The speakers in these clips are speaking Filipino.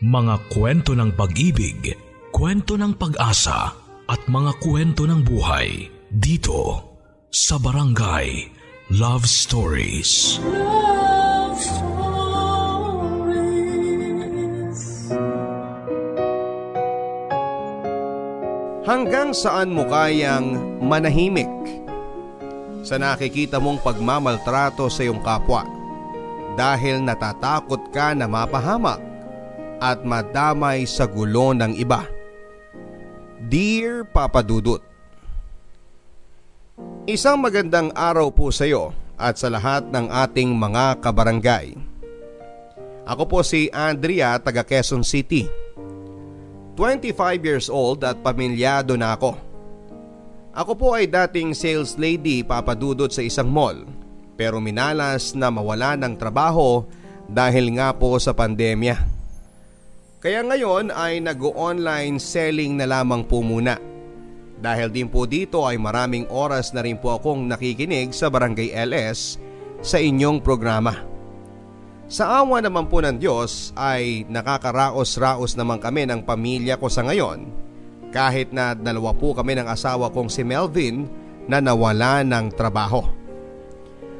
Mga kwento ng pag-ibig, kwento ng pag-asa at mga kwento ng buhay dito sa Barangay Love Stories. Love Stories. Hanggang saan mo kayang manahimik sa nakikita mong pagmamaltrato sa iyong kapwa dahil natatakot ka na mapahamak at madamay sa gulo ng iba. Dear Papa Dudut, Isang magandang araw po sa iyo at sa lahat ng ating mga kabarangay. Ako po si Andrea taga Quezon City. 25 years old at pamilyado na ako. Ako po ay dating sales lady papadudot sa isang mall pero minalas na mawala ng trabaho dahil nga po sa pandemya. Kaya ngayon ay nag-online selling na lamang po muna. Dahil din po dito ay maraming oras na rin po akong nakikinig sa Barangay LS sa inyong programa. Sa awa naman po ng Diyos ay nakakaraos-raos naman kami ng pamilya ko sa ngayon kahit na dalawa po kami ng asawa kong si Melvin na nawala ng trabaho.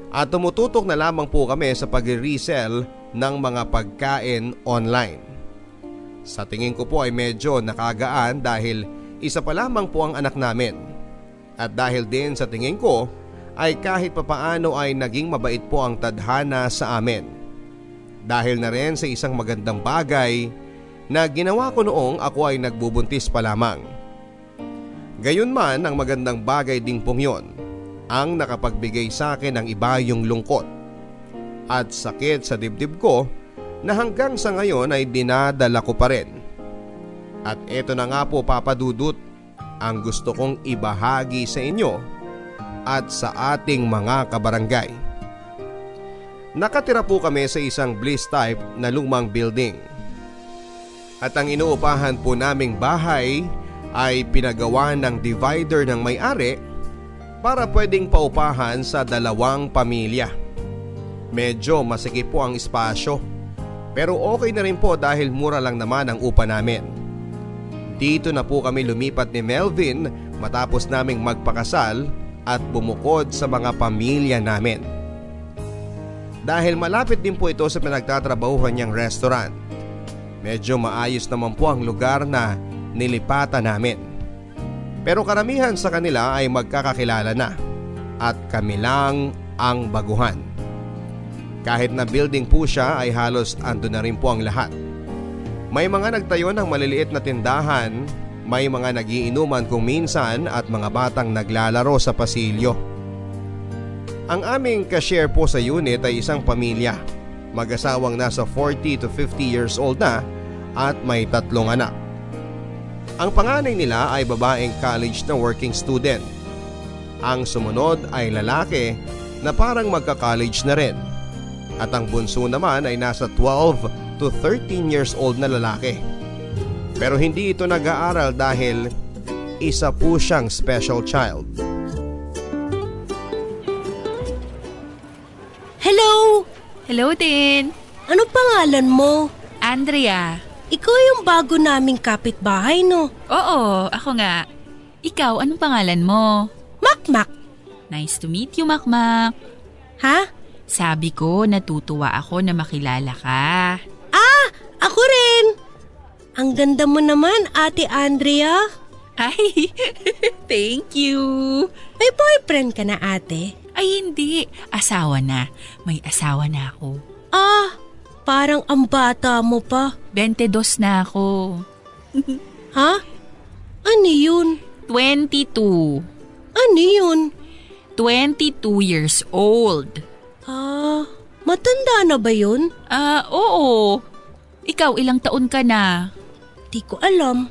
At tumututok na lamang po kami sa pag-resell ng mga pagkain online. Sa tingin ko po ay medyo nakagaan dahil isa pa lamang po ang anak namin. At dahil din sa tingin ko ay kahit papaano ay naging mabait po ang tadhana sa amin. Dahil na rin sa isang magandang bagay na ginawa ko noong ako ay nagbubuntis pa lamang. Gayunman ang magandang bagay ding pong yon ang nakapagbigay sa akin ng iba yung lungkot at sakit sa dibdib ko na hanggang sa ngayon ay dinadala ko pa rin. At eto na nga po papadudot ang gusto kong ibahagi sa inyo at sa ating mga kabarangay. Nakatira po kami sa isang bliss type na lumang building. At ang inuupahan po naming bahay ay pinagawa ng divider ng may-ari para pwedeng paupahan sa dalawang pamilya. Medyo masikip po ang espasyo pero okay na rin po dahil mura lang naman ang upa namin. Dito na po kami lumipat ni Melvin matapos naming magpakasal at bumukod sa mga pamilya namin. Dahil malapit din po ito sa pinagtatrabahuhan niyang restaurant. Medyo maayos naman po ang lugar na nilipatan namin. Pero karamihan sa kanila ay magkakakilala na at kami lang ang baguhan. Kahit na building po siya ay halos ando na rin po ang lahat. May mga nagtayo ng maliliit na tindahan, may mga nagiinuman kung minsan at mga batang naglalaro sa pasilyo. Ang aming cashier po sa unit ay isang pamilya. Mag-asawang nasa 40 to 50 years old na at may tatlong anak. Ang panganay nila ay babaeng college na working student. Ang sumunod ay lalaki na parang magka-college na rin. At ang bunso naman ay nasa 12 to 13 years old na lalaki. Pero hindi ito nag-aaral dahil isa po siyang special child. Hello! Hello din. Ano pangalan mo? Andrea. Ikaw yung bago naming kapitbahay, no? Oo, ako nga. Ikaw, anong pangalan mo? Makmak. Nice to meet you, Makmak. Ha? Sabi ko, natutuwa ako na makilala ka. Ah! Ako rin! Ang ganda mo naman, Ate Andrea. Ay, thank you. May boyfriend ka na, ate? Ay, hindi. Asawa na. May asawa na ako. Ah, parang ang bata mo pa. 22 na ako. Ha? Ano yun? 22. Ano yun? 22 years old. Ah, matanda na ba yun? Ah, oo. Ikaw, ilang taon ka na? Di ko alam.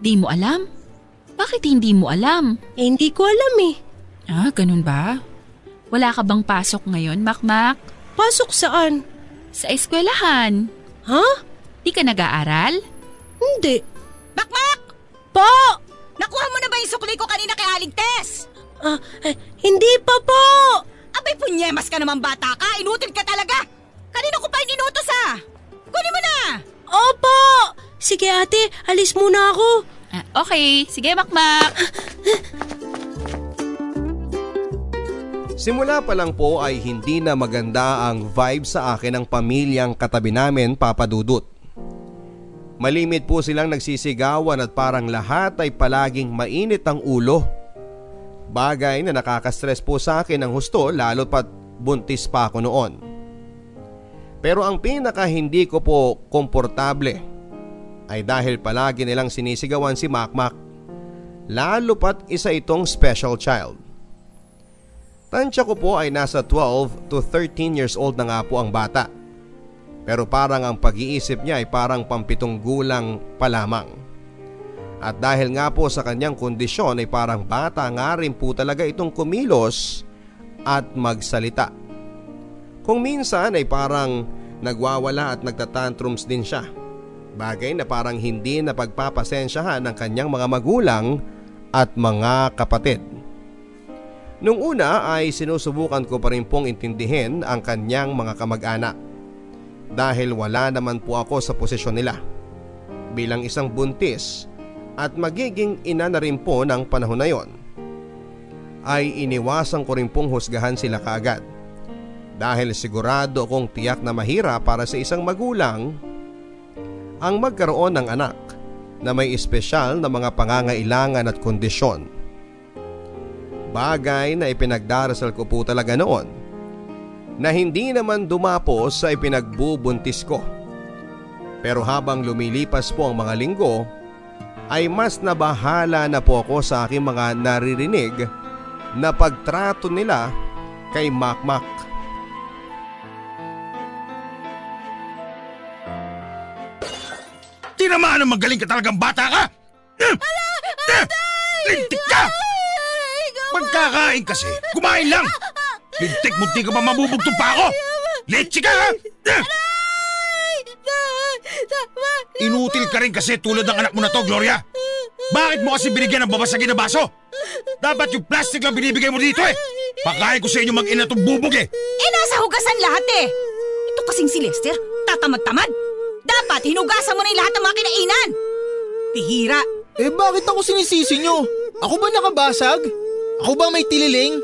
Di mo alam? Bakit hindi mo alam? Eh, hindi ko alam eh. Ah, ganun ba? Wala ka bang pasok ngayon, Makmak? Pasok saan? Sa eskwelahan. Ha? Di ka nag-aaral? Hindi. Makmak! Po! Nakuha mo na ba yung sukli ko kanina kay Aling Tess? Ah, eh, hindi pa po! Abay, punyemas ka naman bata ka. Inutil ka talaga. Kanina ko pa yung inutos ah. Kunin mo na. Opo! Sige ate, alis muna ako. Ah, okay, sige Makmak. Simula pa lang po ay hindi na maganda ang vibe sa akin ng pamilyang katabi namin papadudot. Malimit po silang nagsisigawan at parang lahat ay palaging mainit ang ulo. Bagay na nakakastress po sa akin ng husto lalo pat buntis pa ako noon. Pero ang pinaka hindi ko po komportable ay dahil palagi nilang sinisigawan si Makmak. Lalo pat isa itong special child. Tansya ko po ay nasa 12 to 13 years old na nga po ang bata. Pero parang ang pag-iisip niya ay parang pampitong gulang pa lamang. At dahil nga po sa kanyang kondisyon ay parang bata nga rin po talaga itong kumilos at magsalita. Kung minsan ay parang nagwawala at nagtatantrums din siya. Bagay na parang hindi na pagpapasensyahan ng kanyang mga magulang at mga kapatid. Nung una ay sinusubukan ko pa rin pong intindihin ang kanyang mga kamag-anak. Dahil wala naman po ako sa posisyon nila. Bilang isang buntis at magiging ina na rin po ng panahon na yon. Ay iniwasan ko rin pong husgahan sila kaagad. Dahil sigurado kong tiyak na mahira para sa isang magulang ang magkaroon ng anak na may espesyal na mga pangangailangan at kondisyon Bagay na ipinagdarasal ko po talaga noon na hindi naman dumapos sa ipinagbubuntis ko. Pero habang lumilipas po ang mga linggo ay mas nabahala na po ako sa aking mga naririnig na pagtrato nila kay Makmak. Tinamaan ang magaling ka talagang bata ka! Lintik ka! Pagkakain kasi, kumain lang! Lintik mo di ka pa mabubugtong pa ako! Leche ka ha! Inutil ka rin kasi tulad ng anak mo na to, Gloria! Bakit mo kasi binigyan ng babasagin na baso? Dapat yung plastic lang binibigay mo dito eh! Pakain ko sa inyo mag-ina tong bubog eh! Eh, nasa hugasan lahat eh. Ito kasing si Lester, tatamad-tamad. Dapat hinugasan mo na yung lahat ng mga kinainan. Pihira. Eh bakit ako sinisisi nyo? Ako ba nakabasag? Ako ba may tililing?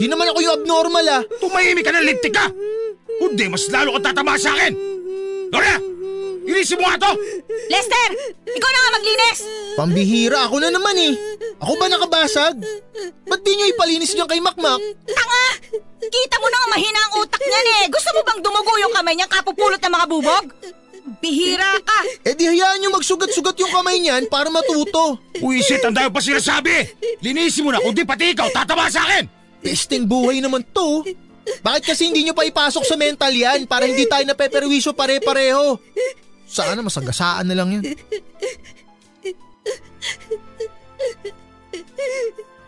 Di naman ako yung abnormal ah. Tumahimik ka ng lintik ka! Hindi, mas lalo ka tatama sa akin! Gloria! Ilisin mo nga to! Lester, ikaw na nga maglinis. Pambihira ako na naman eh. Ako ba nakabasag? Ba't di nyo ipalinis dyan kay Makmak? Tanga! Kita mo na nga mahina ang utak niyan eh. Gusto mo bang dumugo yung kamay niyang kapupulot ng mga bubog? Bihira ka! Eh di hayaan nyo magsugat-sugat yung kamay niyan para matuto. Uwisit, ang dami pa sinasabi! Linisin mo na, kundi pati ikaw, tatama sa akin! Pesting buhay naman to. Bakit kasi hindi nyo pa ipasok sa mental yan para hindi tayo napeperwisyo pare-pareho? Sana masagasaan na lang yan.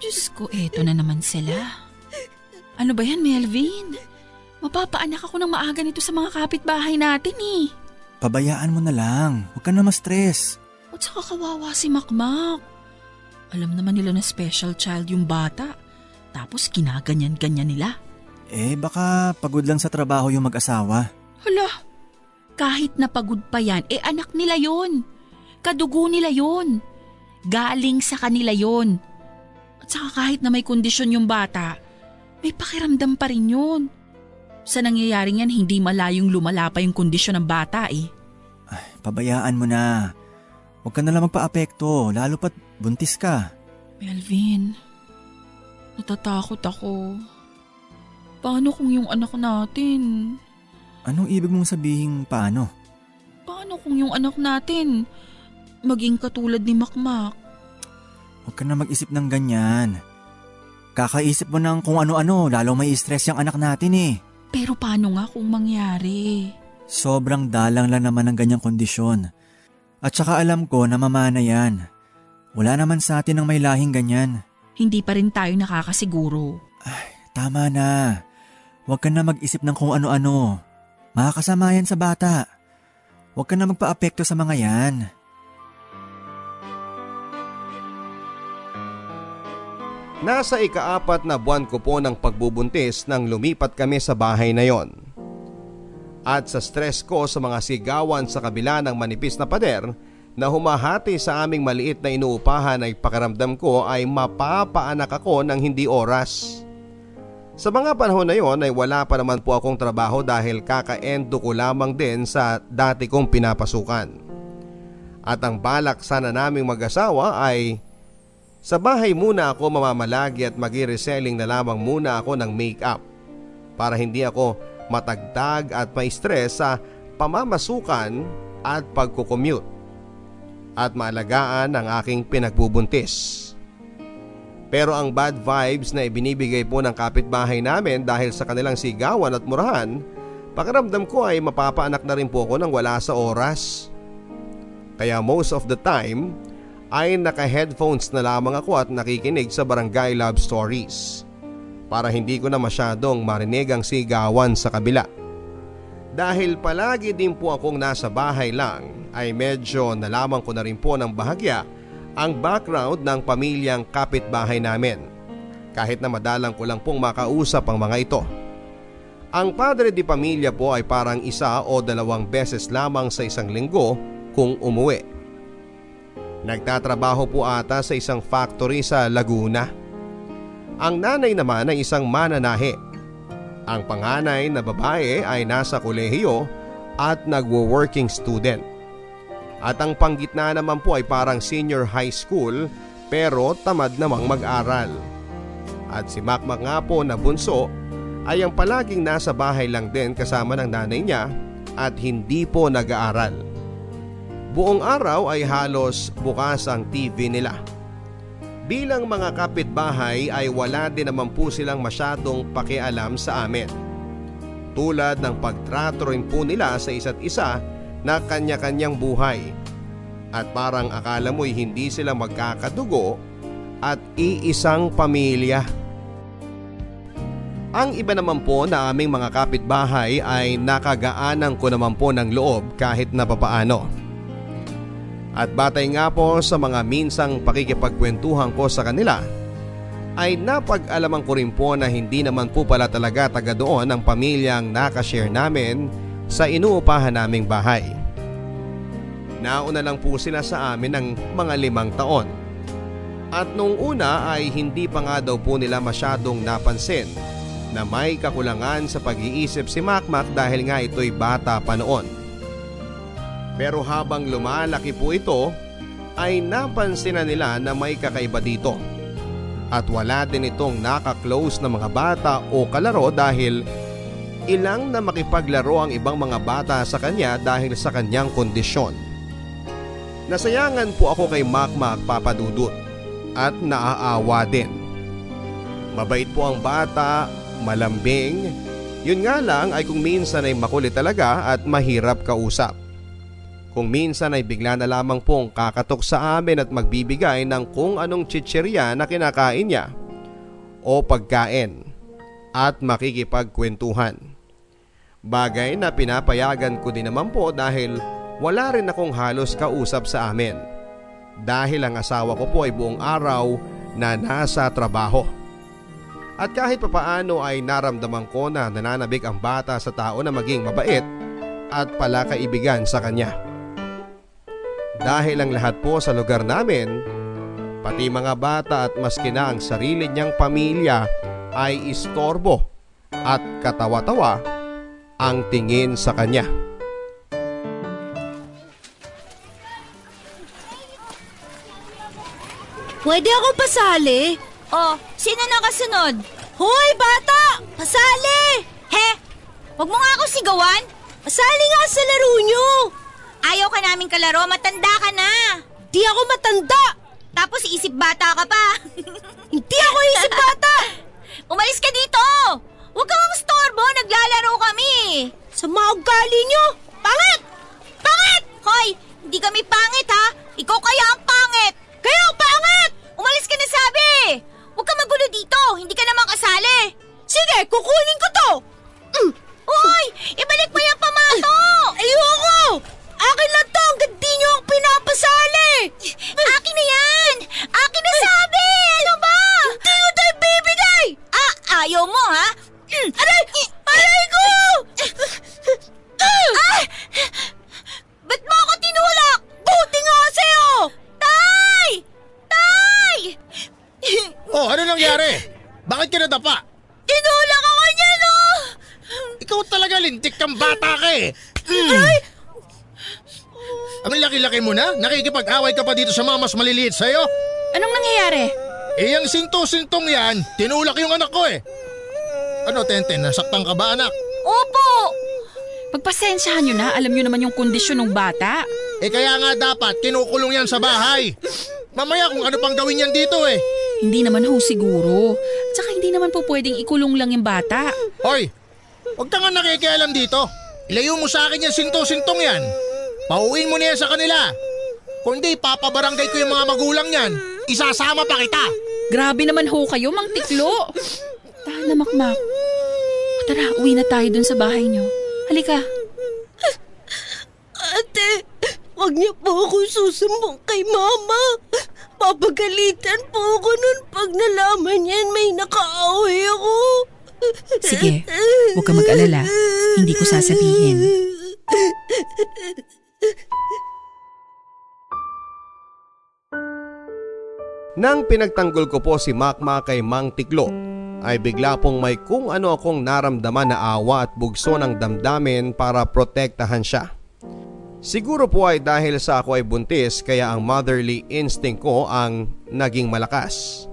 Diyos ko, eto na naman sila. Ano ba yan, Melvin? Mapapaanak ako ng maaga nito sa mga kapitbahay natin eh. Pabayaan mo na lang. Huwag ka na ma-stress. At saka kawawa si Makmak. Alam naman nila na special child yung bata. Tapos kinaganyan-ganyan nila. Eh, baka pagod lang sa trabaho yung mag-asawa. Hala, kahit napagod pa yan, eh anak nila yon. Kadugo nila yon. Galing sa kanila yon. At saka kahit na may kondisyon yung bata, may pakiramdam pa rin yun. Sa nangyayaring yan, hindi malayong lumala pa yung kondisyon ng bata eh. Pabayaan mo na. Huwag ka na lang magpa-apekto, lalo pat buntis ka. Melvin, natatakot ako. Paano kung yung anak natin? Anong ibig mong sabihin paano? Paano kung yung anak natin maging katulad ni Makmak? Huwag ka na mag-isip ng ganyan. Kakaisip mo ng kung ano-ano, lalo may stress yung anak natin eh. Pero paano nga kung mangyari? Sobrang dalang lang naman ng ganyang kondisyon. At saka alam ko na mamana yan. Wala naman sa atin ang may lahing ganyan. Hindi pa rin tayo nakakasiguro. Tama na. Huwag ka na mag-isip ng kung ano-ano. Makakasama yan sa bata. Huwag ka na magpa-apekto sa mga yan. Nasa ikaapat na buwan ko po ng pagbubuntis nang lumipat kami sa bahay na yon. At sa stress ko sa mga sigawan sa kabila ng manipis na pader na humahati sa aming maliit na inuupahan ay pakiramdam ko ay mapapaanak ako ng hindi oras. Sa mga panahon na yon ay wala pa naman po akong trabaho dahil kaka-endo ko lamang din sa dati kong pinapasukan. At ang balak sana naming mag-asawa ay sa bahay muna ako mamamalagi at mag-reselling na lamang muna ako ng make-up para hindi ako matagtag at ma-stress sa pamamasukan at pagkukommute at maalagaan ang aking pinagbubuntis. Pero ang bad vibes na ibinibigay po ng kapitbahay namin dahil sa kanilang sigawan at murahan, pakiramdam ko ay mapapaanak na rin po ako ng wala sa oras. Kaya most of the time ay naka-headphones na lamang ako at nakikinig sa barangay love stories para hindi ko na masyadong marinig ang sigawan sa kabila. Dahil palagi din po akong nasa bahay lang ay medyo nalaman ko na rin po ng bahagya ang background ng pamilyang kapitbahay namin. Kahit na madalang ko lang pong makausap ang mga ito. Ang padre di pamilya po ay parang isa o dalawang beses lamang sa isang linggo kung umuwi. Nagtatrabaho po ata sa isang factory sa Laguna. Ang nanay naman ay isang mananahe. Ang panganay na babae ay nasa kolehiyo at nagwo-working student. At ang panggitna naman po ay parang senior high school pero tamad namang mag-aral. At si Makmak nga po na bunso ay ang palaging nasa bahay lang din kasama ng nanay niya at hindi po nag-aaral. Buong araw ay halos bukas ang TV nila. Bilang mga kapitbahay ay wala din naman po silang masyadong pakialam sa amin. Tulad ng pagtrato rin po nila sa isa't isa na kanya-kanyang buhay at parang akala mo'y hindi sila magkakadugo at iisang pamilya. Ang iba naman po na aming mga kapitbahay ay nakagaanan ko naman po ng loob kahit na papaano. At batay nga po sa mga minsang pakikipagkwentuhan ko sa kanila ay napag-alaman ko rin po na hindi naman po pala talaga taga doon ang pamilyang nakashare namin sa inuupahan naming bahay. Nauna lang po sila sa amin ng mga limang taon. At nung una ay hindi pa nga daw po nila masyadong napansin na may kakulangan sa pag-iisip si Makmak dahil nga ito'y bata pa noon. Pero habang lumalaki po ito ay napansin na nila na may kakaiba dito. At wala din itong nakaklose na mga bata o kalaro dahil ilang na makipaglaro ang ibang mga bata sa kanya dahil sa kanyang kondisyon. Nasayangan po ako kay Makmak Papadudut at naaawa din. Mabait po ang bata, malambing, yun nga lang ay kung minsan ay makulit talaga at mahirap kausap. Kung minsan ay bigla na lamang pong kakatok sa amin at magbibigay ng kung anong chichirya na kinakain niya o pagkain at makikipagkwentuhan. Bagay na pinapayagan ko din naman po dahil wala rin akong halos kausap sa amin. Dahil ang asawa ko po ay buong araw na nasa trabaho. At kahit papaano ay naramdaman ko na nananabik ang bata sa tao na maging mabait at pala kaibigan sa kanya. Dahil ang lahat po sa lugar namin, pati mga bata at maski na ang sarili niyang pamilya ay istorbo at katawa-tawa ang tingin sa kanya. Pwede ako pasali? Oh, sino nakasunod? Hoy, bata! Pasali! He? Huwag mo nga ako sigawan. Pasali nga sa laro nyo! Ayaw ka namin kalaro, matanda ka na. Di ako matanda! Tapos isip bata ka pa. Hindi ako isip bata! Umalis ka dito! Huwag kang storbo, naglalaro kami. Sa mga ugali nyo! Pangit! Mas maliliit sa'yo? Anong nangyayari? Eh, yung sinto-sintong yan, tinulak yung anak ko eh. Ano, Tenten, nasaktan ka ba anak? Opo! Pagpasensyahan nyo na, alam nyo naman yung kondisyon ng bata. Eh kaya nga dapat, kinukulong yan sa bahay. Mamaya kung ano pang gawin yan dito eh. Hindi naman ho siguro. Tsaka hindi naman po pwedeng ikulong lang yung bata. Hoy, huwag ka nga nakikialam dito. Ilayo mo sa akin yung sinto-sintong yan. Pauwiin mo niya sa kanila. Kundi papabarangay ko yung mga magulang niyan. Isasama pa kita. Grabe naman ho kayo, Mang Tiklo. Tahan na, Makmak. Tara, uwi na tayo dun sa bahay nyo. Halika. Ate, wag niyo po ako susumbong kay mama. Papagalitan po ako nun pag nalaman niyan may nakaaway ako. Sige, huwag ka mag-alala. Hindi ko sasabihin. Nang pinagtanggol ko po si Makma kay Mang Tiklo, ay bigla pong may kung ano akong naramdaman na awa at bugso ng damdamin para protektahan siya. Siguro po ay dahil sa ako ay buntis kaya ang motherly instinct ko ang naging malakas.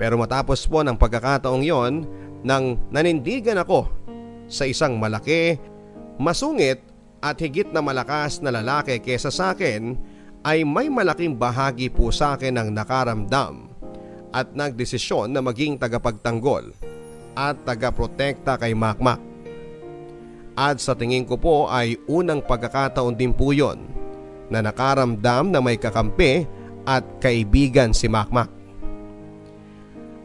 Pero matapos po ng pagkakataong yon, nang nanindigan ako sa isang malaki, masungit at higit na malakas na lalaki kesa sa akin ay may malaking bahagi po sa akin ang nakaramdam at nagdesisyon na maging tagapagtanggol at tagaprotekta kay Makmak. At sa tingin ko po ay unang pagkakataon din po yon na nakaramdam na may kakampi at kaibigan si Makmak.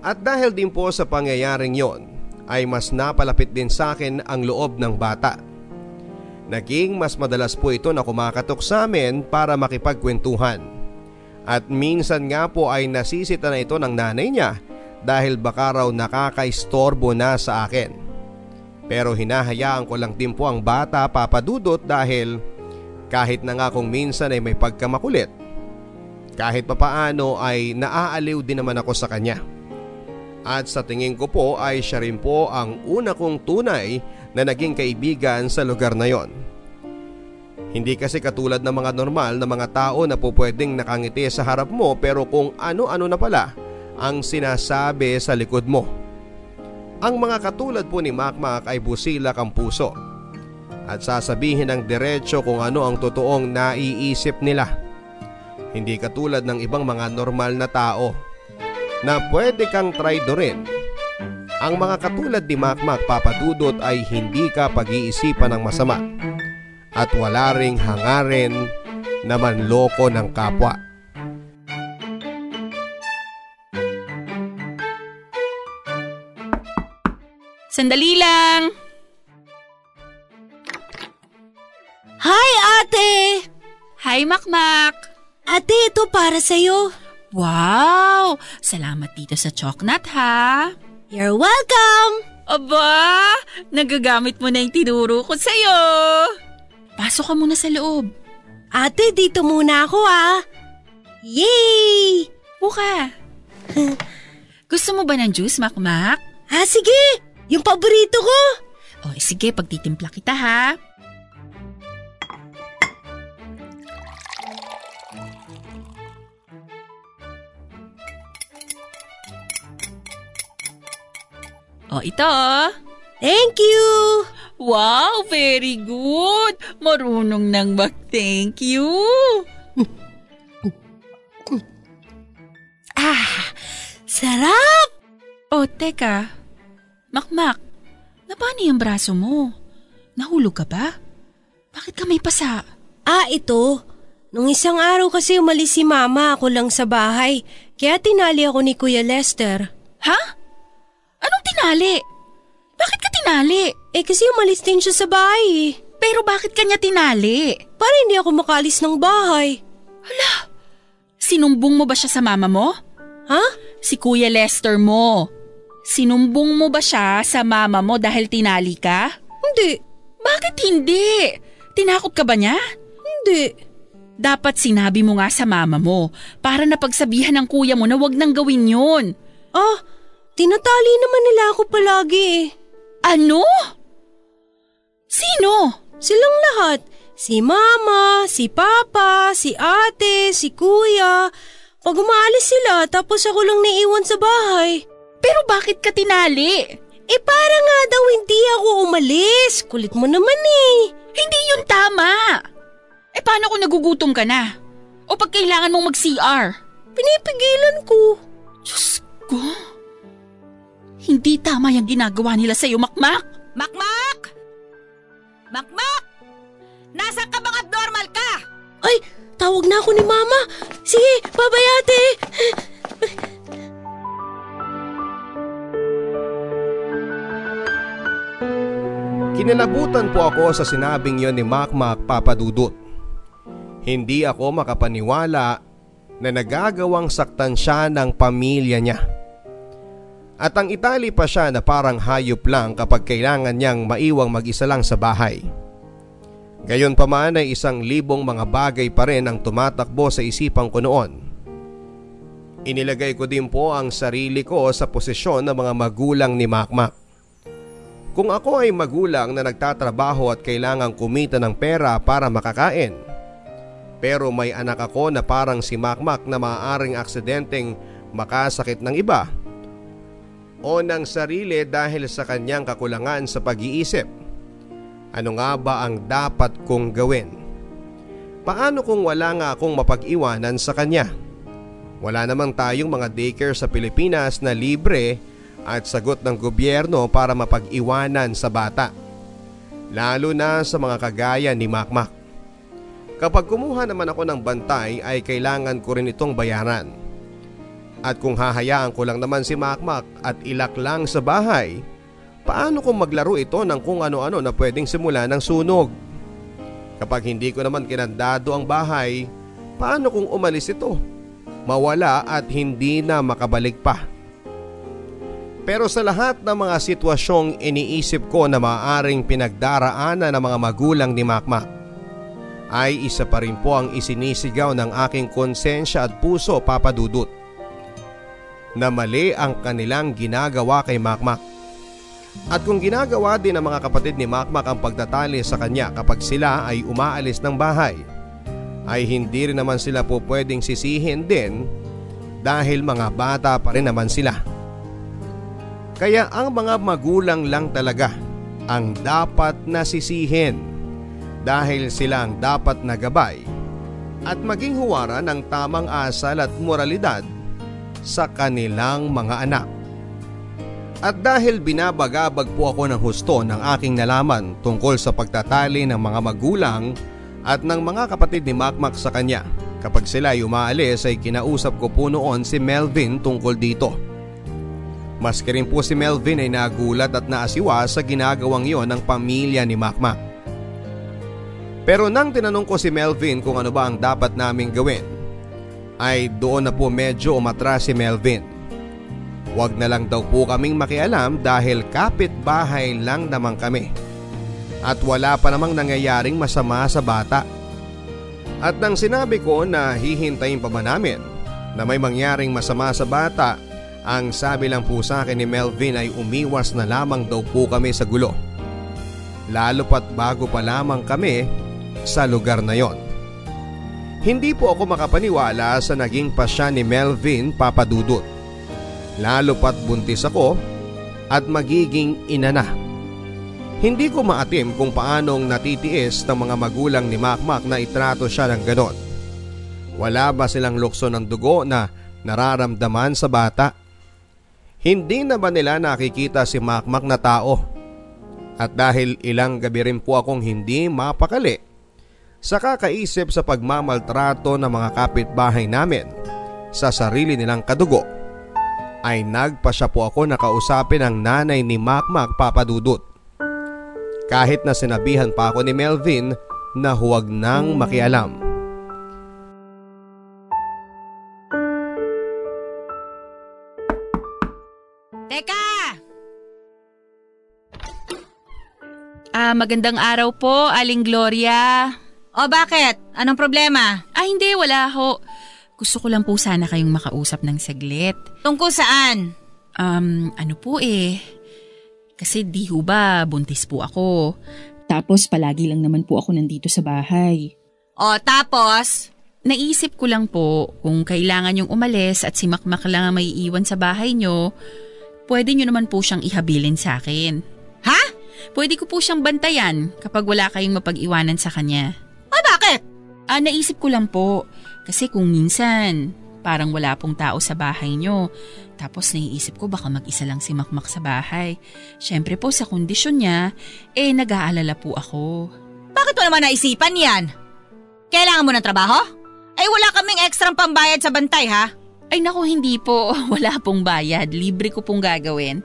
At dahil din po sa pangyayaring yon ay mas napalapit din sa akin ang loob ng bata. Naging mas madalas po ito na kumakatok sa amin para makipagkwentuhan. At minsan nga po ay nasisita na ito ng nanay niya dahil baka raw nakakaistorbo na sa akin. Pero hinahayaan ko lang din po ang bata papadudot dahil kahit na nga kung minsan ay may pagkamakulit, kahit papaano ay naaaliw din naman ako sa kanya. At sa tingin ko po ay siya rin po ang una kong tunay na naging kaibigan sa lugar na yon. Hindi kasi katulad ng mga normal na mga tao na po nakangiti sa harap mo pero kung ano-ano na pala ang sinasabi sa likod mo. Ang mga katulad po ni Makmak ay busilak ang puso at sasabihin ng diretsyo kung ano ang totoong naiisip nila. Hindi katulad ng ibang mga normal na tao na pwede kang traidorin. Ang mga katulad ni Makmak Papadudot ay hindi ka pag-iisipan ng masama at wala ring hangarin na manloko ng kapwa. Sandali lang! Hi, ate! Hi, Makmak! Ate, ito para sa'yo. Wow! Salamat dito sa choknat ha! You're welcome! Aba! Nagagamit mo na yung tinuro ko sa'yo! Pasok ka muna sa loob. Ate, dito muna ako ah. Yay! Buka. Gusto mo ba ng juice, Makmak? Ah, sige! Yung paborito ko! O, sige, pagtitimpla kita ha. O, ito oh. Thank you! Wow, very good. Marunong nang mag-thank you. Ah, sarap! O, teka. Makmak, napani yung braso mo? Nahulog ka ba? Bakit ka may pasa? Ah, ito. Nung isang araw kasi umalis si mama, ako lang sa bahay. Kaya tinali ako ni Kuya Lester. Ha? Anong tinali? Bakit ka tinali? Eh kasi umalis din siya sa bahay. Pero bakit kanya tinali? Para hindi ako makalis ng bahay. Hala, sinumbong mo ba siya sa mama mo? Ha? Si Kuya Lester mo. Sinumbong mo ba siya sa mama mo dahil tinali ka? Hindi. Bakit hindi? Tinakot ka ba niya? Hindi. Dapat sinabi mo nga sa mama mo para napagsabihan ng kuya mo na wag nang gawin yun. Ah, tinatali naman nila ako palagi eh. Ano? Sino? Silang lahat. Si mama, si papa, si ate, si kuya. Pag umaalis sila, tapos ako lang naiwan sa bahay. Pero bakit ka tinali? Eh para nga daw hindi ako umalis. Kulit mo naman eh. Hindi yun tama. Eh paano kung nagugutom ka na? O pag kailangan mong mag-CR? Pinipigilan ko. Diyos ko. Hindi tama yung ginagawa nila sa'yo, Makmak. Makmak! Makmak! Nasa ka bang abnormal ka? Ay, tawag na ako ni mama. Sige, babay ate. Kinalabutan po ako sa sinabing yon ni Makmak Papadudut. Hindi ako makapaniwala na nagagawang saktan siya ng pamilya niya. At ang itali pa siya na parang hayop lang kapag kailangan niyang maiwang mag-isa lang sa bahay. Gayon pa man ay isang libong mga bagay pa rin ang tumatakbo sa isipan ko noon. Inilagay ko din po ang sarili ko sa posisyon ng mga magulang ni Makmak. Kung ako ay magulang na nagtatrabaho at kailangang kumita ng pera para makakain, pero may anak ako na parang si Makmak na maaaring aksidenteng makasakit ng iba o ng sarili dahil sa kanyang kakulangan sa pag-iisip. Ano nga ba ang dapat kong gawin? Paano kung wala nga akong mapag-iwanan sa kanya? Wala namang tayong mga daycare sa Pilipinas na libre at sagot ng gobyerno para mapag-iwanan sa bata. Lalo na sa mga kagaya ni Makmak. Kapag kumuha naman ako ng bantay ay kailangan ko rin itong bayaran. At kung hahayaan ko lang naman si Makmak at ilak lang sa bahay, paano kung maglaro ito ng kung ano-ano na pwedeng simula ng sunog? Kapag hindi ko naman kinandado ang bahay, paano kung umalis ito? Mawala at hindi na makabalik pa. Pero sa lahat ng mga sitwasyong iniisip ko na maaaring pinagdaraanan ng mga magulang ni Makmak, ay isa pa rin po ang isinisigaw ng aking konsensya at puso papadudot. Na mali ang kanilang ginagawa kay Makmak. At kung ginagawa din ng mga kapatid ni Makmak ang pagtatali sa kanya kapag sila ay umaalis ng bahay, ay hindi rin naman sila po pwedeng sisihin din dahil mga bata pa rin naman sila. Kaya ang mga magulang lang talaga ang dapat nasisihin dahil sila ang dapat nagabay at maging huwara ng tamang asal at moralidad sa kanilang mga anak. At dahil binabagabag po ako ng husto ng aking nalaman tungkol sa pagtatali ng mga magulang at ng mga kapatid ni Makmak sa kanya, kapag sila ay umaalis ay kinausap ko po noon si Melvin tungkol dito. Maski rin po si Melvin ay nagulat at naasiwa sa ginagawang yon ng pamilya ni Makmak. Pero nang tinanong ko si Melvin kung ano ba ang dapat naming gawin, ay doon na po medyo umatras si Melvin. Huwag na lang daw po kaming makialam dahil kapit-bahay lang naman kami. At wala pa namang nangyayaring masama sa bata. At nang sinabi ko na hihintayin pa ba namin na may mangyaring masama sa bata, ang sabi lang po sa akin ni Melvin ay umiwas na lamang daw po kami sa gulo. Lalo pat bago pa lamang kami sa lugar na yon. Hindi po ako makapaniwala sa naging pasya ni Melvin papadudot. Lalo pat buntis ako at magiging ina na. Hindi ko maatim kung paanong natitiis ng mga magulang ni Makmak na itrato siya ng ganon. Wala ba silang lukso ng dugo na nararamdaman sa bata? Hindi na ba nila nakikita si Makmak na tao? At dahil ilang gabi rin po akong hindi mapakali sa kakaisip sa pagmamaltrato ng mga kapitbahay namin sa sarili nilang kadugo, ay nagpasya po ako na kausapin ang nanay ni Makmak Papadudut. Kahit na sinabihan pa ako ni Melvin na huwag nang makialam. Teka! Ah, magandang araw po, Aling Gloria. O bakit? Anong problema? Ah, hindi, wala ho. Gusto ko lang po sana kayong makausap ng saglit. Tungkol saan? Um, ano po eh. Kasi di ho ba, buntis po ako. Tapos palagi lang naman po ako nandito sa bahay. O tapos, Naisip ko lang po kung kailangan yung umalis at si Makmak lang ang may iwan sa bahay nyo, pwede nyo naman po siyang ihabilin sa akin. ha? Pwede ko po siyang bantayan kapag wala kayong mapag-iwanan sa kanya. O bakit? Ah, naisip ko lang po. Kasi kung minsan, parang wala pong tao sa bahay nyo. Tapos naiisip ko baka mag-isa lang si Makmak sa bahay. Siyempre po sa kondisyon niya, eh nag-aalala po ako. Bakit mo naman naisipan yan? Kailangan mo ng trabaho? Ay wala kaming ekstrang pambayad sa bantay ha? Ay naku, hindi po. Wala pong bayad. Libre ko pong gagawin.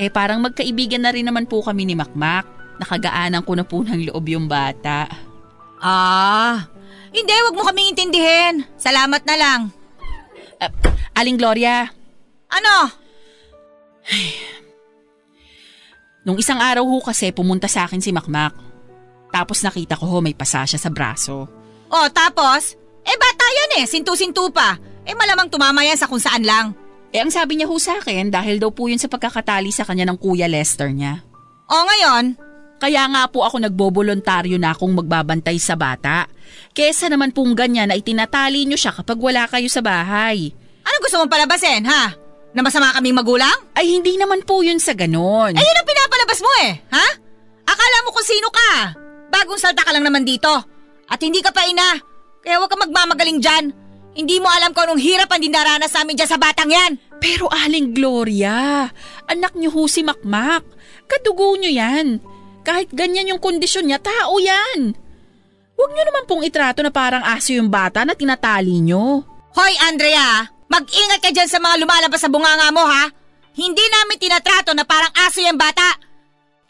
Eh parang magkaibigan na rin naman po kami ni Makmak. Nakagaanan ko na po ng loob yung bata. Ah, hindi, wag mo kaming intindihin. Salamat na lang. Aling Gloria, Ano? nung isang araw ho kasi pumunta sa akin si Makmak. Tapos nakita ko ho may pasa siya sa braso. O tapos? Eh bata yan eh, sintu-sintu pa. Eh malamang tumama yan sa kung saan lang. Eh ang sabi niya ho sa akin dahil daw po yun sa pagkakatali sa kanya ng kuya Lester niya. O ngayon? Kaya nga po ako nagbobolontaryo na akong magbabantay sa bata. Kesa naman pong ganyan na itinatali niyo siya kapag wala kayo sa bahay. Ano gusto mong palabasin ha? Na masama kaming magulang? Ay hindi naman po yun sa ganon. Eh yun ang pinapalabas mo eh, ha? Akala mo kung sino ka. Bagong salta ka lang naman dito. At hindi ka pa ina. Kaya huwag ka magmamagaling dyan. Hindi mo alam kung anong hirap ang dinaranas namin dyan sa batang yan. Pero Aling Gloria, anak niyo ho si Makmak. Kadugo niyo yan. Kahit ganyan yung kondisyon niya, tao yan. Huwag niyo naman pong itrato na parang aso yung bata na tinatali niyo. Hoy Andrea, mag-ingat ka dyan sa mga lumalabas sa bunganga mo ha. Hindi namin tinatrato na parang aso yung bata.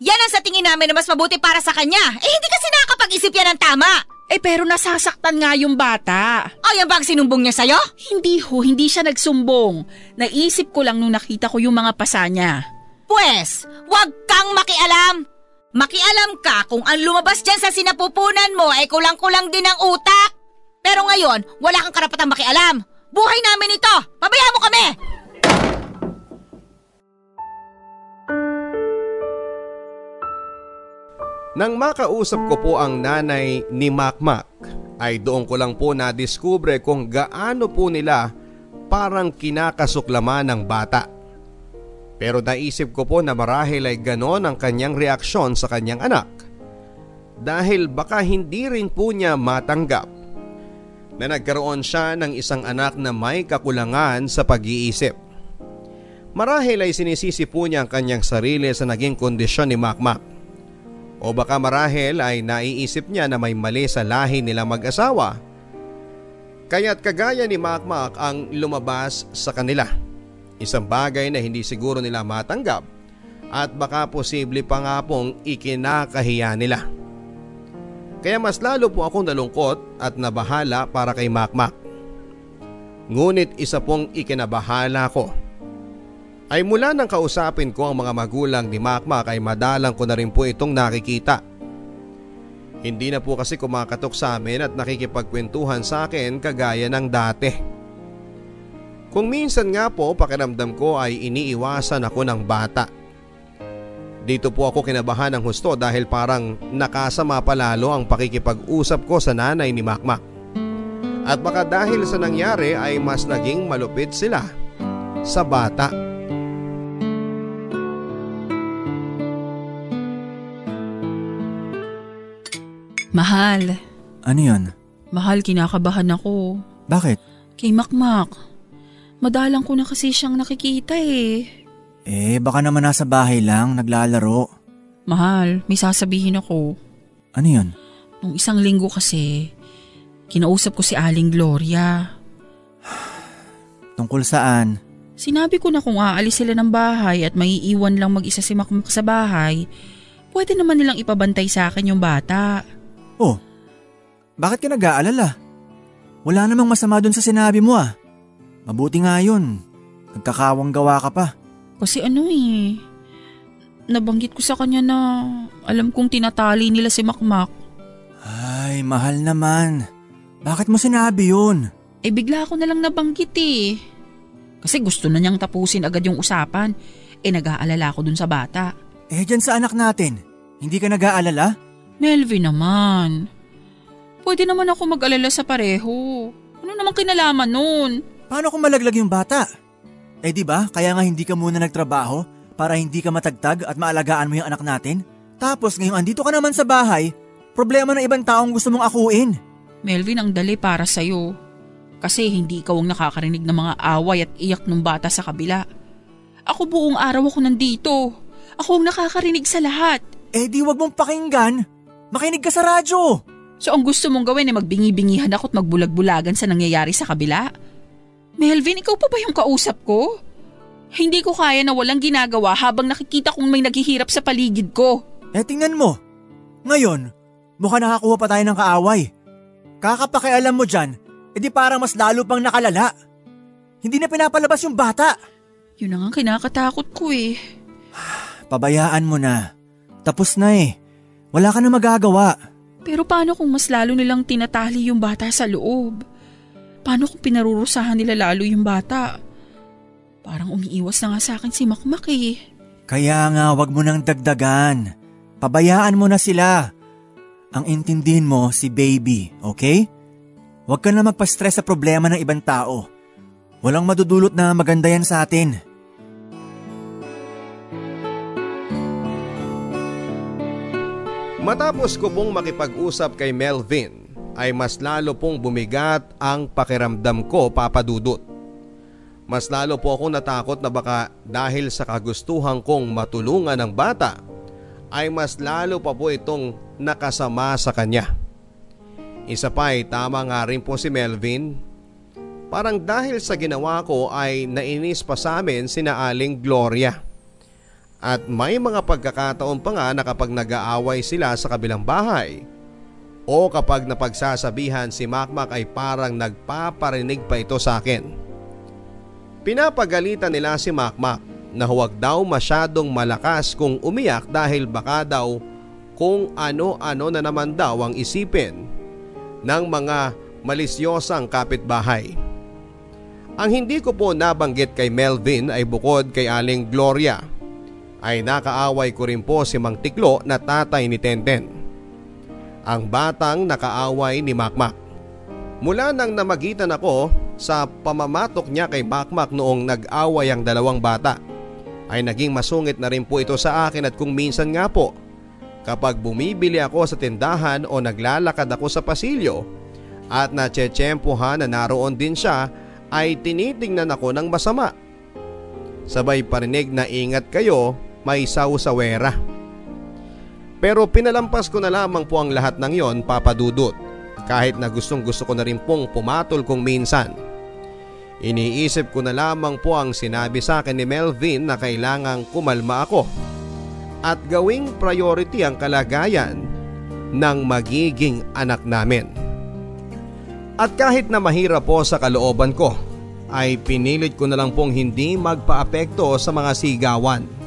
Yan ang sa tingin namin na mas mabuti para sa kanya. Eh hindi kasi nakakapag-isip yan ng tama. Eh pero nasasaktan nga yung bata. O yan ba ang sinumbong niya sa'yo? Hindi ho, hindi siya nagsumbong. Naisip ko lang nung nakita ko yung mga pasa niya. Pwes, wag kang makialam. Makialam ka kung ang lumabas dyan sa sinapupunan mo ay kulang-kulang din ang utak. Pero ngayon, wala kang karapatang makialam. Buhay namin ito. Pabayaan mo kami. Nang makausap ko po ang nanay ni Makmak ay doon ko lang po nadiskubre kung gaano po nila parang kinakasuklaman ng bata. Pero naisip ko po na marahil ay ganon ang kanyang reaksyon sa kanyang anak. Dahil baka hindi rin po niya matanggap na nagkaroon siya ng isang anak na may kakulangan sa pag-iisip. Marahil ay sinisisi po niya ang kanyang sarili sa naging kondisyon ni Makmak. O baka marahil ay naiisip niya na may mali sa lahi nila mag-asawa. Kaya't kagaya ni Makmak ang lumabas sa kanila. Isang bagay na hindi siguro nila matanggap at baka posible pa nga pong ikinakahiya nila. Kaya mas lalo po akong nalungkot at nabahala para kay Makmak. Ngunit isa pong ikinabahala ko ay mula nang kausapin ko ang mga magulang ni Makmak ay madalang ko na rin po itong nakikita. Hindi na po kasi kumakatok sa amin at nakikipagkwentuhan sa akin kagaya ng dati. Kung minsan nga po pakiramdam ko ay iniiwasan ako ng bata. Dito po ako kinabahan ng husto dahil parang nakasama palalo ang pakikipag-usap ko sa nanay ni Makmak. At baka dahil sa nangyari ay mas naging malupit sila sa bata. Mahal, Ano yun? mahal kinakabahan ako. Bakit? Kay Makmak. Madalang ko na kasi siyang nakikita eh. Eh, baka naman nasa bahay lang, naglalaro. Mahal, may sasabihin ako. Ano yun? Nung isang linggo kasi, kinausap ko si Aling Gloria. Tungkol saan? Sinabi ko na kung aalis sila ng bahay at may iwan lang mag-isa si Makmak sa bahay, pwede naman nilang ipabantay sa akin yung bata. Oh, bakit ka nag-aalala? Wala namang masama dun sa sinabi mo ah. Mabuti nga yun. Nagkakawang gawa ka pa. Kasi ano eh, nabanggit ko sa kanya na alam kong tinatali nila si Makmak. Ay, mahal naman. Bakit mo sinabi yun? Eh bigla ako na lang nabanggit eh. Kasi gusto na niyang tapusin agad yung usapan. Eh nag-aalala ako dun sa bata. Eh, dyan sa anak natin. Hindi ka nag-aalala? Melvin naman. Pwede naman ako mag-alala sa pareho. Ano naman kinalaman nun? Paano kung malaglag yung bata? Eh di ba, kaya nga hindi ka muna nagtrabaho para hindi ka matagtag at maalagaan mo yung anak natin? Tapos ngayong andito ka naman sa bahay, problema ng ibang taong gusto mong akuin. Melvin, ang dali para sa'yo. Kasi hindi ikaw ang nakakarinig ng mga away at iyak ng bata sa kabila. Ako buong araw ako nandito. Ako ang nakakarinig sa lahat. Eh di wag mong pakinggan. Makinig ka sa radyo. So ang gusto mong gawin ay magbingi-bingihan ako at magbulag-bulagan sa nangyayari sa kabila? Melvin, ikaw pa ba yung kausap ko? Hindi ko kaya na walang ginagawa habang nakikita kong may naghihirap sa paligid ko. Eh tingnan mo. Ngayon, mukha nakakuha pa tayo ng kaaway. Kakapakialam mo dyan, edi parang mas lalo pang nakalala. Hindi na pinapalabas yung bata. Yun ang kinakatakot ko eh. Pabayaan mo na. Tapos na eh. Wala ka na magagawa. Pero paano kung mas lalo nilang tinatali yung bata sa loob? Paano kung pinarurusahan nila lalo yung bata? Parang umiiwas na nga sa akin si Makmak eh. Kaya nga wag mo nang dagdagan. Pabayaan mo na sila. Ang intindihin mo si baby, okay? Huwag ka na magpa-stress sa problema ng ibang tao. Walang madudulot na maganda yan sa atin. Matapos ko pong makipag-usap kay Melvin ay mas lalo pong bumigat ang pakiramdam ko papadudot. Mas lalo po ako natakot na baka dahil sa kagustuhan kong matulungan ng bata ay mas lalo pa po itong nakasama sa kanya. Isa pa ay tama nga rin po si Melvin. Parang dahil sa ginawa ko ay nainis pa sa amin sina Aling Gloria. At may mga pagkakataon pa nga na kapag nag-aaway sila sa kabilang bahay o kapag napagsasabihan si Makmak ay parang nagpaparinig pa ito sa akin. Pinapagalitan nila si Makmak na huwag daw masyadong malakas kung umiyak dahil baka daw kung ano-ano na naman daw ang isipin ng mga malisyosang kapitbahay. Ang hindi ko po nabanggit kay Melvin ay bukod kay Aling Gloria ay nakaaway ko rin po si Mang Tiklo na tatay ni Tenten. Ang batang nakaaway ni Makmak. Mula nang namagitan ako sa pamamatok niya kay Makmak noong nag-away ang dalawang bata ay naging masungit na rin po ito sa akin at kung minsan nga po kapag bumibili ako sa tindahan o naglalakad ako sa pasilyo at nachechempohan na naroon din siya ay tinitingnan ako ng masama. Sabay parinig na ingat kayo may sausawera. Pero pinalampas ko na lamang po ang lahat ng yon papadudot kahit na gustong gusto ko na rin pong pumatol kung minsan. Iniisip ko na lamang po ang sinabi sa akin ni Melvin na kailangang kumalma ako at gawing priority ang kalagayan ng magiging anak namin. At kahit na mahirap po sa kalooban ko, ay pinilit ko na lang pong hindi magpaapekto sa mga sigawan.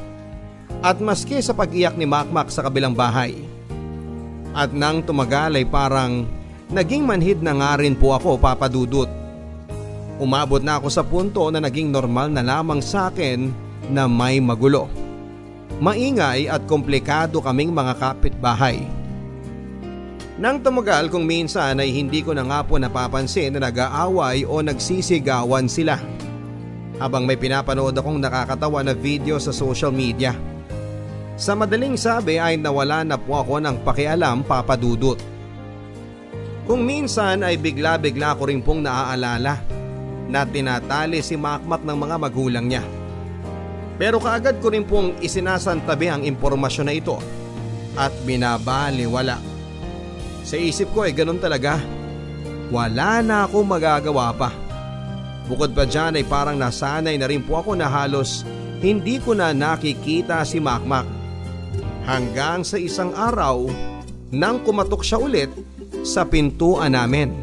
At maski sa pag-iyak ni Makmak sa kabilang bahay. At nang tumagal ay parang naging manhid na nga rin po ako papadudot. Umabot na ako sa punto na naging normal na lamang sa akin na may magulo. Maingay at komplikado kaming mga kapitbahay. Nang tumagal kung minsan ay hindi ko na nga po napapansin na nag-aaway o nagsisigawan sila. Habang may pinapanood akong nakakatawa na video sa social media. Sa madaling sabi ay nawala na po ako ng pakialam papadudot. Kung minsan ay bigla-bigla ko rin pong naaalala na tinatali si Makmak ng mga magulang niya. Pero kaagad ko rin pong isinasantabi ang impormasyon na ito at binabaliwala. Sa isip ko ay ganun talaga. Wala na akong magagawa pa. Bukod pa dyan ay parang nasanay na rin po ako na halos hindi ko na nakikita si Makmak. Hanggang sa isang araw nang kumatok siya ulit sa pintuan namin.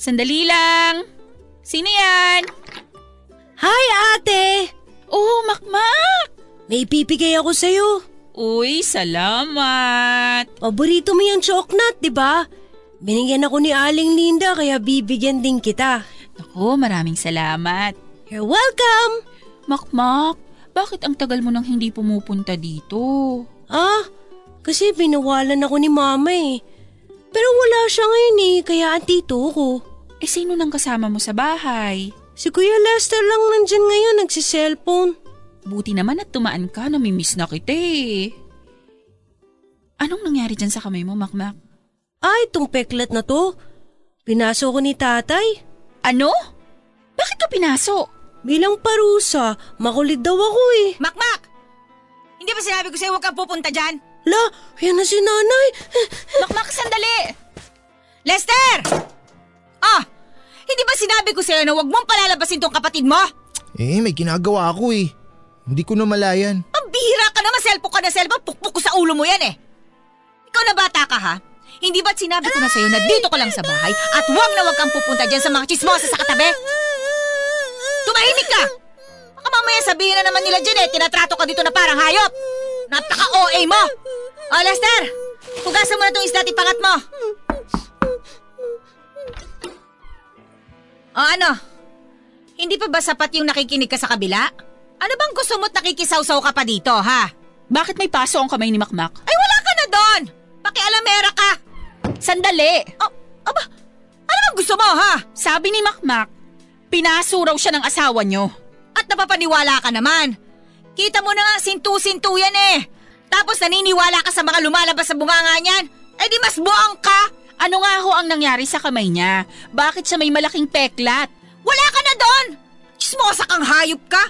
Sandali lang! Sino yan? Hi, ate! Oh, Makmak! May pipigay ako sa'yo. Uy, salamat! Paborito mo yung choknat, di ba? Binigyan ako ni Aling Linda kaya bibigyan din kita. Naku, maraming salamat. You're welcome! Makmak, Bakit ang tagal mo nang hindi pumupunta dito? Ah, kasi binawalan ako ni mama eh. Pero wala siya ngayon eh, kaya andito ako. Eh sino nang kasama mo sa bahay? Si Kuya Lester lang nandyan ngayon, nagsiselfone. Buti naman at tumaan ka, namimiss na kita eh. Anong nangyari dyan sa kamay mo, Makmak? Ay, itong peklat na to. Pinaso ko ni tatay. Ano? Bakit ka pinaso? Bilang parusa, makulit daw ako eh. Makmak! Hindi ba sinabi ko sa'yo huwag kang pupunta dyan? La, yan na si nanay. Makmak, sandali! Lester! Ah! Hindi ba sinabi ko sa'yo na huwag mong palalabasin tong kapatid mo? Eh, may ginagawa ako eh. Hindi ko na malayan. Ang bihira ka naman, cellphone ka na cellphone, pukpuk ko sa ulo mo yan eh. Ikaw na bata ka ha? Hindi ba't sinabi ko na sa'yo na dito ka lang sa bahay at huwag na huwag kang pupunta dyan sa mga chismosa sa katabi? Tumahimik ka! Baka mamaya sabihin na naman nila dyan eh, tinatrato ka dito na parang hayop. Napaka-OA mo! O, Lester! Hugasan mo na itong isda at ipangat mo. O ano? Hindi pa ba sapat yung nakikinig ka sa kabila? Ano bang gusto mo't nakikisaw-saw ka pa dito, ha? Bakit may paso ang kamay ni Makmak? Ay, wala ka na doon! Pakialamera ka! Sandali! Oh, aba, ano bang gusto mo, ha? Sabi ni Makmak, pinaso raw siya ng asawa nyo. At napapaniwala ka naman. Kita mo na nga, sintu-sintu yan eh. Tapos naniniwala ka sa mga lumalabas sa bunganga niyan. Eh di mas buang ka. Ano nga ho ang nangyari sa kamay niya? Bakit siya may malaking peklat? Wala ka na doon! Chismosa kang hayop ka!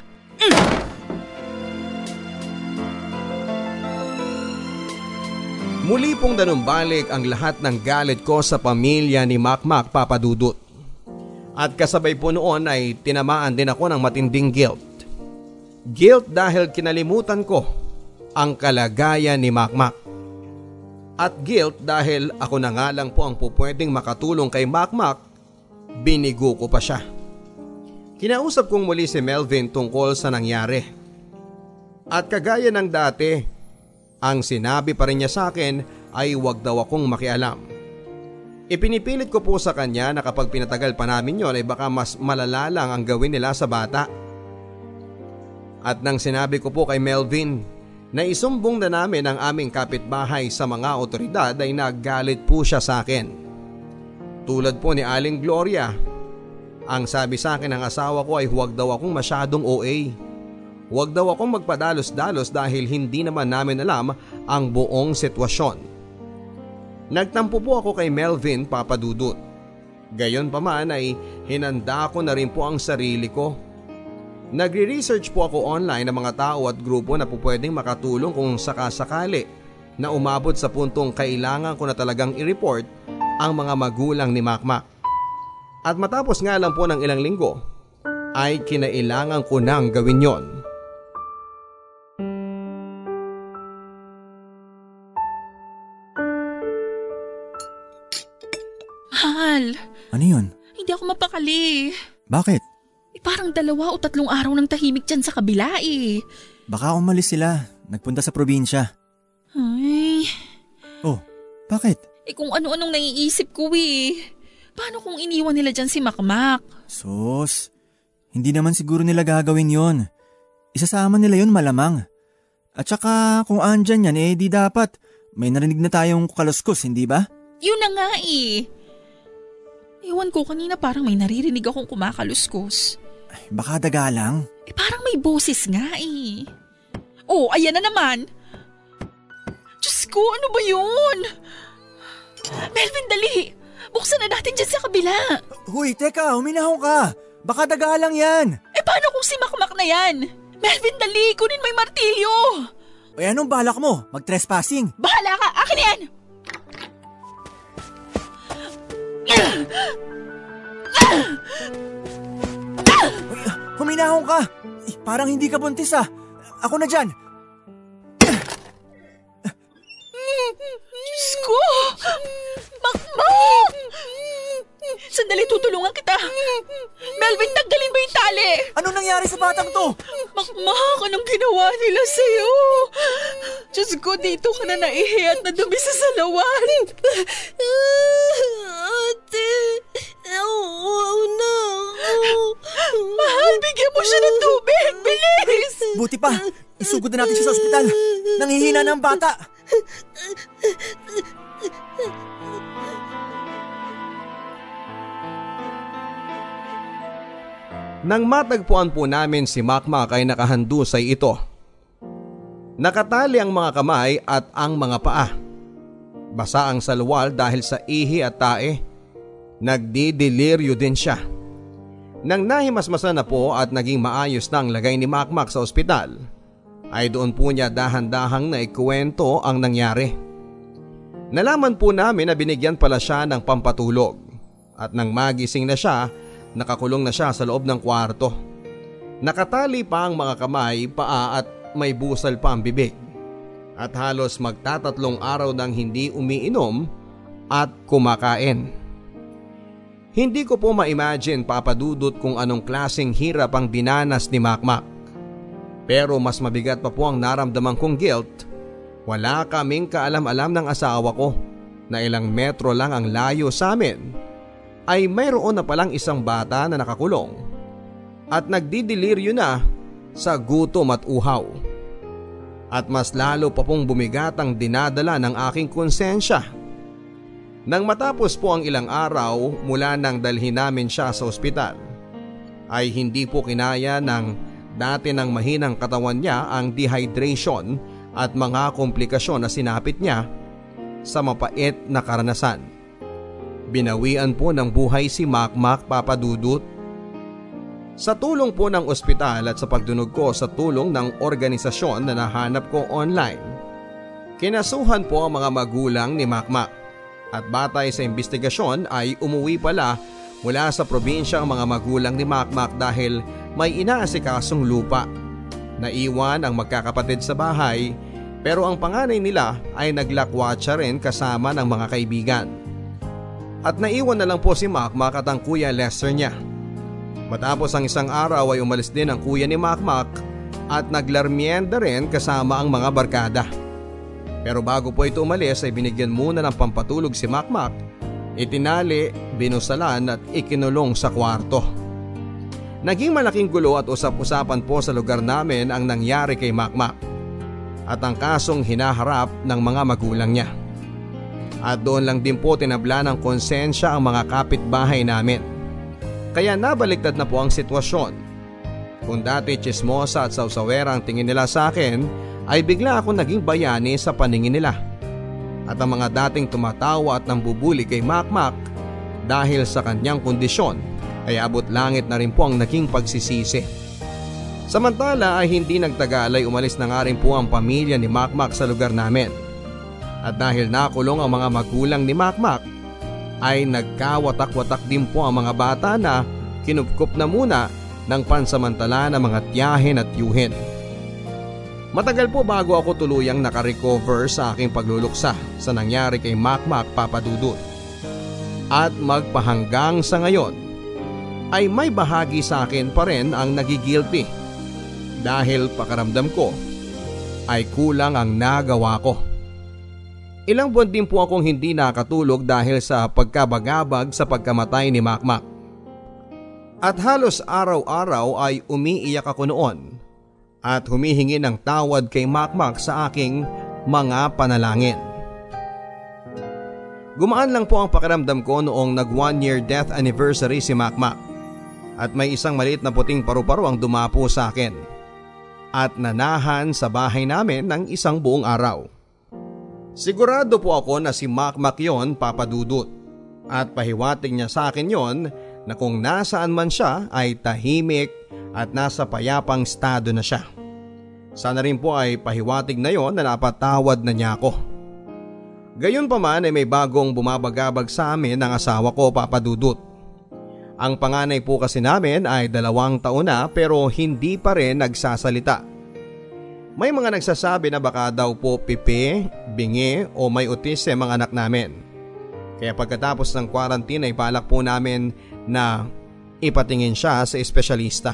Muli pong danumbalik ang lahat ng galit ko sa pamilya ni Makmak Papadudut. At kasabay po noon ay tinamaan din ako ng matinding guilt. Guilt dahil kinalimutan ko ang kalagayan ni Makmak. At guilt dahil ako na nga lang po ang pupwedeng makatulong kay Makmak, binigo ko pa siya. Kinausap kong muli si Melvin tungkol sa nangyari. At kagaya ng dati, ang sinabi pa rin niya sa akin ay huwag daw akong makialam. Ipinipilit ko po sa kanya na kapag pinatagal pa namin yon ay baka mas malala lang ang gawin nila sa bata. At nang sinabi ko po kay Melvin na isumbong na namin ang aming kapitbahay sa mga otoridad ay naggalit po siya sa akin. Tulad po ni Aling Gloria, ang sabi sa akin ng asawa ko ay huwag daw akong masyadong OA. Huwag daw akong magpadalos-dalos dahil hindi naman namin alam ang buong sitwasyon. Nagtampo po ako kay Melvin papadudot. Gayon pa man ay hinanda ko na rin po ang sarili ko. Nagre-research po ako online ng mga tao at grupo na po pwedeng makatulong kung sakasakali na umabot sa puntong kailangan ko na talagang i-report ang mga magulang ni Makmak. At matapos nga lang po ng ilang linggo ay kinailangan ko nang gawin yon. Ano yun? hindi ako mapakali. Bakit? Eh, parang dalawa o tatlong araw ng tahimik dyan sa kabila eh. Baka umalis sila. Nagpunta sa probinsya. Ay, Oh, bakit? eh kung ano-anong naiisip ko eh. Paano kung iniwan nila dyan si Makmak? Sus, hindi naman siguro nila gagawin yon. Isasama nila yon malamang. At saka kung andyan yan eh di dapat may narinig na tayong kaluskos, hindi ba? Yun na nga eh. Ewan ko kanina parang may naririnig akong kumakaluskos. Ay, baka daga lang. Eh parang may boses nga eh. Oh, ayan na naman. Diyos ko, ano ba yun? Melvin, dali! Buksan na natin dyan sa kabila. Huy, teka, huminahon ka. Baka daga lang yan. Eh paano kung si Makmak na yan? Melvin, dali! Kunin yung martilyo! O anong balak mo? Mag-trespassing? Bahala ka! Akin yan! Uy, huminahon ka. Parang hindi ka buntis ah. Ako na dyan. Diyos ko! Makmak! Sandali, tutulungan kita. Melvin, tanggalin mo yung tali. Anong nangyari sa batang to? Makmak, anong ginawa nila sa'yo? Diyos ko, dito ka na naihi at nadumi sa salawan. Ate, nauuaw na. Mahal, bigyan mo siya ng tubig. Bilis! Mabuti pa, isugod na natin siya sa ospital. Nangihina na ang bata. Nang matagpuan po namin si Makmak ay nakahandusay ito. Nakatali ang mga kamay at ang mga paa. Basa ang salwal dahil sa ihi at tae. Nagdideliryo din siya. Nang nahimasmasa na po at naging maayos na ang lagay ni Makmak sa ospital, ay doon po niya dahan-dahang na ikuwento ang nangyari. Nalaman po namin na binigyan pala siya ng pampatulog at nang magising na siya, nakakulong na siya sa loob ng kwarto. Nakatali pa ang mga kamay, paa at may busal pa ang bibig. At halos magtatatlong araw nang hindi umiinom at kumakain. Hindi ko po ma-imagine papadudot kung anong klaseng hirap ang dinanas ni Makmak. Pero mas mabigat pa po ang naramdaman kong guilt. Wala kaming kaalam-alam ng asawa ko na ilang metro lang ang layo sa amin ay mayroon na palang isang bata na nakakulong at nagdideliryo na sa gutom at uhaw. At mas lalo pa pong bumigat ang dinadala ng aking konsensya. Nang matapos po ang ilang araw mula nang dalhin namin siya sa ospital, ay hindi po kinaya ng dati ng mahinang katawan niya ang dehydration at mga komplikasyon na sinapit niya sa mapait na karanasan. Binawian po ng buhay si Makmak Papadudut. Sa tulong po ng ospital at sa pagdunog ko sa tulong ng organisasyon na nahanap ko online, kinasuhan po ang mga magulang ni Makmak at batay sa investigasyon ay umuwi pala mula sa probinsya ang mga magulang ni Makmak dahil may inaasikasong lupa. Naiwan ang magkakapatid sa bahay pero ang panganay nila ay naglakwatsa rin kasama ng mga kaibigan. At naiwan na lang po si Makmak at ang kuya Lester niya. Matapos ang isang araw ay umalis din ang kuya ni Makmak at naglarmienda rin kasama ang mga barkada. Pero bago po ito umalis ay binigyan muna ng pampatulog si Makmak, itinali, binusalan at ikinulong sa kwarto. Naging malaking gulo at usap-usapan po sa lugar namin ang nangyari kay Makmak at ang kasong hinaharap ng mga magulang niya. At doon lang din po tinabla ng konsensya ang mga kapitbahay namin. Kaya nabaliktad na po ang sitwasyon. Kung dati chismosa at sausawera ang tingin nila sa akin, ay bigla ako naging bayani sa paningin nila. At ang mga dating tumatawa at nambubuli kay Makmak dahil sa kanyang kondisyon ay abot langit na rin po ang naging pagsisisi. Samantala ay hindi nagtagal ay umalis na nga rin po ang pamilya ni Makmak sa lugar namin. At dahil nakulong ang mga magulang ni Makmak ay nagkawatak-watak din po ang mga bata na kinupkup na muna ng pansamantala ng mga tiyahin at yuhin. Matagal po bago ako tuluyang nakarecover sa aking pagluluksa sa nangyari kay Makmak Papadudut. At magpahanggang sa ngayon ay may bahagi sa akin pa rin ang nagigilty dahil pakaramdam ko ay kulang ang nagawa ko. Ilang buwan din po akong hindi nakatulog dahil sa pagkabagabag sa pagkamatay ni Makmak. At halos araw-araw ay umiiyak ako noon at humihingi ng tawad kay Makmak sa aking mga panalangin. Gumaan lang po ang pakiramdam ko noong nag one year death anniversary si Makmak at may isang maliit na puting paru-paro ang dumapo sa akin at nanahan sa bahay namin ng isang buong araw. Sigurado po ako na si Makmak yon papadudot at pahiwatig niya sa akin yon na kung nasaan man siya ay tahimik at nasa payapang estado na siya. Sana rin po ay pahiwatig na yon na napatawad na niya ako. Gayon pa man ay may bagong bumabagabag sa amin ng asawa ko papadudot. Ang panganay po kasi namin ay dalawang taon na pero hindi pa rin nagsasalita. May mga nagsasabi na baka daw po pipi, bingi o may autism ang anak namin. Kaya pagkatapos ng quarantine ay balak po namin na ipatingin siya sa espesyalista.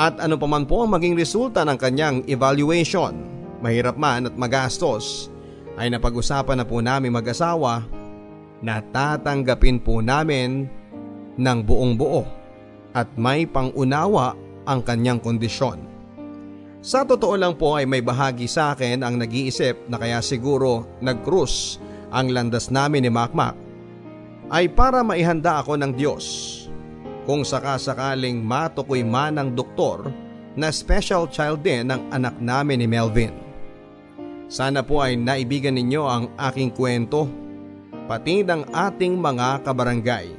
At ano pa man po ang maging resulta ng kanyang evaluation, mahirap man at magastos, ay napag-usapan na po namin mag-asawa na tatanggapin po namin ng buong buo at may pangunawa ang kanyang kondisyon. Sa totoo lang po ay may bahagi sa akin ang nag-iisip na kaya siguro nag-cruise ang landas namin ni Makmak ay para maihanda ako ng Diyos kung sakasakaling matukoy man ng doktor na special child din ng anak namin ni Melvin. Sana po ay naibigan ninyo ang aking kwento pati ng ating mga kabarangay.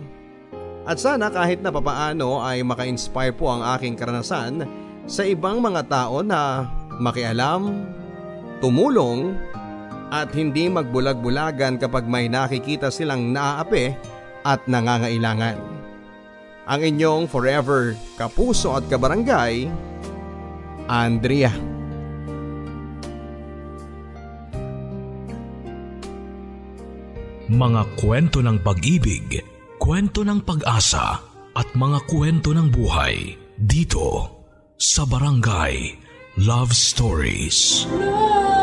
At sana kahit na papaano ay maka-inspire po ang aking karanasan sa ibang mga tao na makialam, tumulong at hindi magbulag-bulagan kapag may nakikita silang naaapi at nangangailangan. Ang inyong forever kapuso at kabarangay, Andrea. Mga kwento ng pag-ibig, kwento ng pag-asa at mga kwento ng buhay dito sa Barangay Love Stories. Love